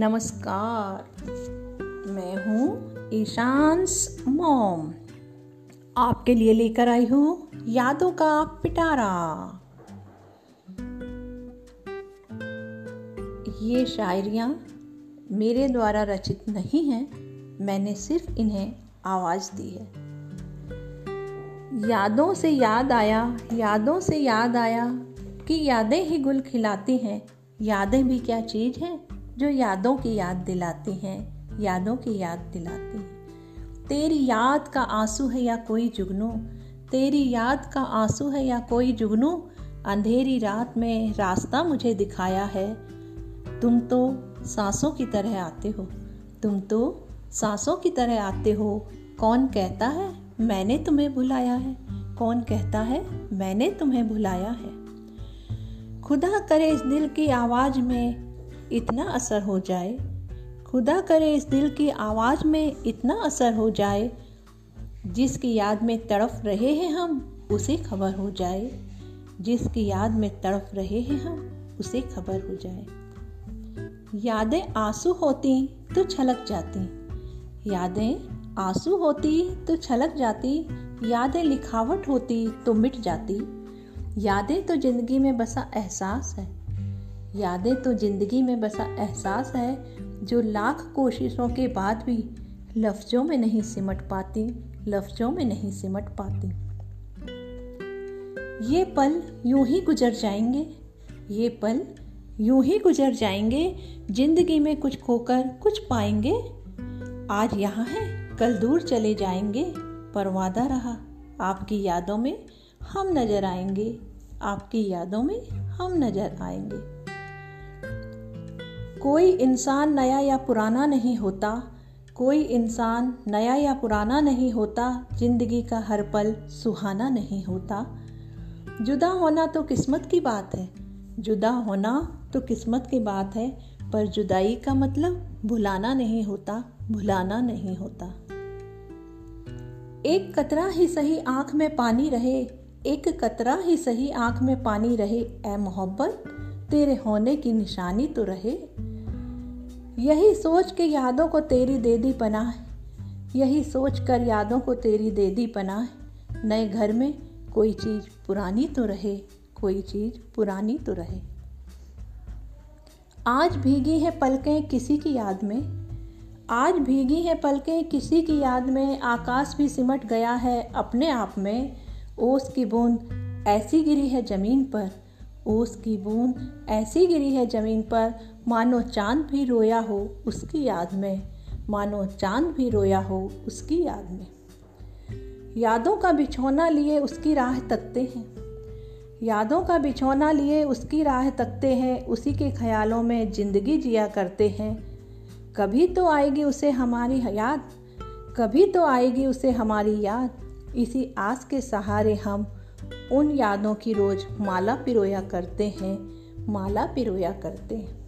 नमस्कार। मैं हूँ ईशांस मॉम। आपके लिए लेकर आई हूँ यादों का पिटारा। ये शायरियाँ मेरे द्वारा रचित नहीं हैं, मैंने सिर्फ़ इन्हें आवाज़ दी है। यादों से याद आया, यादों से याद आया कि यादें ही गुल खिलाती हैं, यादें भी क्या चीज़ हैं? जो यादों की याद दिलाती हैं, यादों की याद दिलाती हैं। तेरी याद का आँसू है या कोई जुगनू? तेरी याद का आँसू है या कोई जुगनू? अंधेरी रात में रास्ता मुझे दिखाया है। तुम तो सांसों की तरह आते हो। तुम तो सांसों की तरह आते हो। कौन कहता है, मैंने तुम्हें बुलाया है। कौन कहता है, मैंने तुम्हें बुलाया है। खुदा करे इस दिल की आवाज़ में इतना असर हो जाए। खुदा करे इस दिल की आवाज़ में इतना असर हो जाए, जिसकी याद में तड़फ रहे हैं हम, उसे खबर हो जाए। जिसकी याद में तड़फ रहे हैं हम, उसे खबर हो जाए। यादें आँसू होती तो छलक जाती, यादें आँसू होती तो छलक जाती, यादें लिखावट होती तो मिट जाती। यादें तो ज़िंदगी में बसा एहसास है। यादें तो ज़िंदगी में बसा एहसास है, जो लाख कोशिशों के बाद भी लफ्ज़ों में नहीं सिमट पाती, लफ्ज़ों में नहीं सिमट पाती। ये पल यूँ ही गुजर जाएँगे, ये पल यूँ ही गुजर जाएँगे, ज़िंदगी में कुछ खोकर कुछ पाएँगे। आज यहाँ है, कल दूर चले जाएँगे, पर वादा रहा, आपकी यादों में हम नज़र आएँगे, आपकी यादों में हम नज़र आएँगे। कोई इंसान नया या पुराना नहीं होता, कोई इंसान नया या पुराना नहीं होता, ज़िंदगी का हर पल सुहाना नहीं होता। जुदा होना तो किस्मत की बात है, जुदा होना तो किस्मत की बात है, पर जुदाई का मतलब भुलाना नहीं होता, भुलाना नहीं होता। एक कतरा ही सही आँख में पानी रहे, एक कतरा ही सही आँख में पानी रहे ए मोहब्बत? तेरे होने की निशानी तो रहे। यही सोच के यादों को तेरी दे दी पनाह यही सोच कर यादों को तेरी दे दी पनाह नए घर में कोई चीज़ पुरानी तो रहे, कोई चीज़ पुरानी तो रहे। आज भीगी है पलकें किसी की याद में। आज भीगी है पलकें किसी की याद में। आकाश भी सिमट गया है अपने आप में। ओस की बूंद ऐसी गिरी है ज़मीन पर। ओस की बूंद ऐसी गिरी है ज़मीन पर, मानो चाँद भी रोया हो उसकी याद में, मानो चाँद भी रोया हो उसकी याद में। यादों का बिछौना लिए उसकी राह तकते हैं। यादों का बिछौना लिए उसकी राह तकते हैं, उसी के ख्यालों में ज़िंदगी जिया करते हैं। कभी तो आएगी उसे हमारी याद, कभी तो आएगी उसे हमारी याद। इसी आस के सहारे हम उन यादों की रोज माला पिरोया करते हैं, माला पिरोया करते हैं।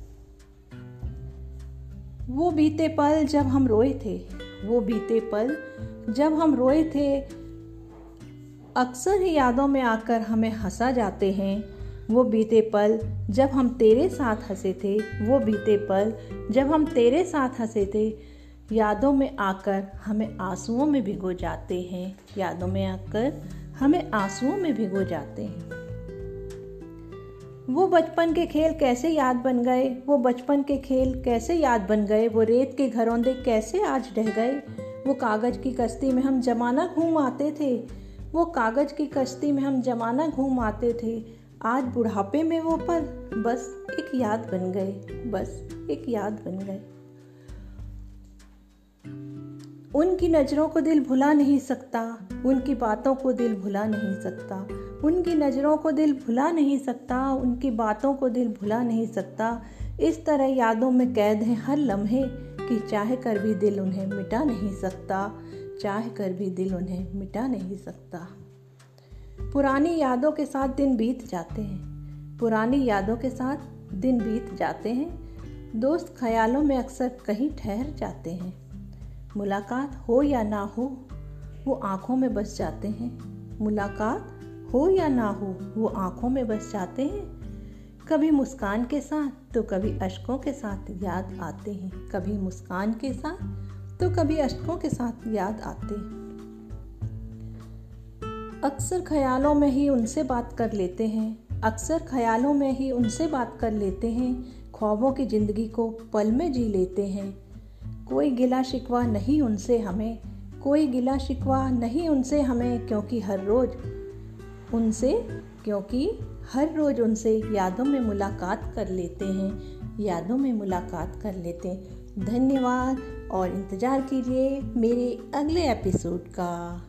वो बीते पल जब हम रोए थे, वो बीते पल जब हम रोए थे, अक्सर ही यादों में आकर हमें हंसा जाते हैं। वो बीते पल जब हम तेरे साथ हंसे थे, वो बीते पल जब हम तेरे साथ हंसे थे, यादों में आकर हमें आंसुओं में भिगो जाते हैं। यादों में आकर हमें आंसुओं में भिगो जाते हैं। वो बचपन के खेल कैसे याद बन गए? वो बचपन के खेल कैसे याद बन गए? वो रेत के घरौंदे कैसे आज रह गए? वो कागज़ की कश्ती में हम जमाना घूम आते थे। वो कागज़ की कश्ती में हम जमाना घूम आते थे। आज बुढ़ापे में वो पल बस एक याद बन गए। बस एक याद बन गए। उनकी नज़रों को दिल भुला नहीं सकता, उनकी बातों को दिल भुला नहीं सकता, उनकी नज़रों को दिल भुला नहीं सकता, उनकी बातों को दिल भुला नहीं सकता। इस तरह यादों में कैद हैं हर लम्हे कि चाह कर भी दिल उन्हें मिटा नहीं सकता, चाह कर भी दिल उन्हें मिटा नहीं सकता। पुरानी यादों के साथ दिन बीत जाते हैं, पुरानी यादों के साथ दिन बीत जाते हैं, दोस्त ख्यालों में अक्सर कहीं ठहर जाते हैं। मुलाकात हो या ना हो, वो आँखों में बस जाते हैं। मुलाकात हो या ना हो, वो आँखों में बस जाते हैं। कभी मुस्कान के साथ तो कभी अशकों के साथ याद आते हैं। कभी मुस्कान के साथ तो कभी अशकों के साथ याद आते हैं। अक्सर ख्यालों में ही उनसे बात कर लेते हैं। अक्सर ख्यालों में ही उनसे बात कर लेते हैं। ख्वाबों की ज़िंदगी को पल में जी लेते हैं। कोई गिला शिकवा नहीं उनसे हमें, कोई गिला शिकवा नहीं उनसे हमें क्योंकि हर रोज़ उनसे, क्योंकि हर रोज़ उनसे यादों में मुलाकात कर लेते हैं, यादों में मुलाकात कर लेते हैं। धन्यवाद और इंतज़ार कीजिए मेरे अगले एपिसोड का।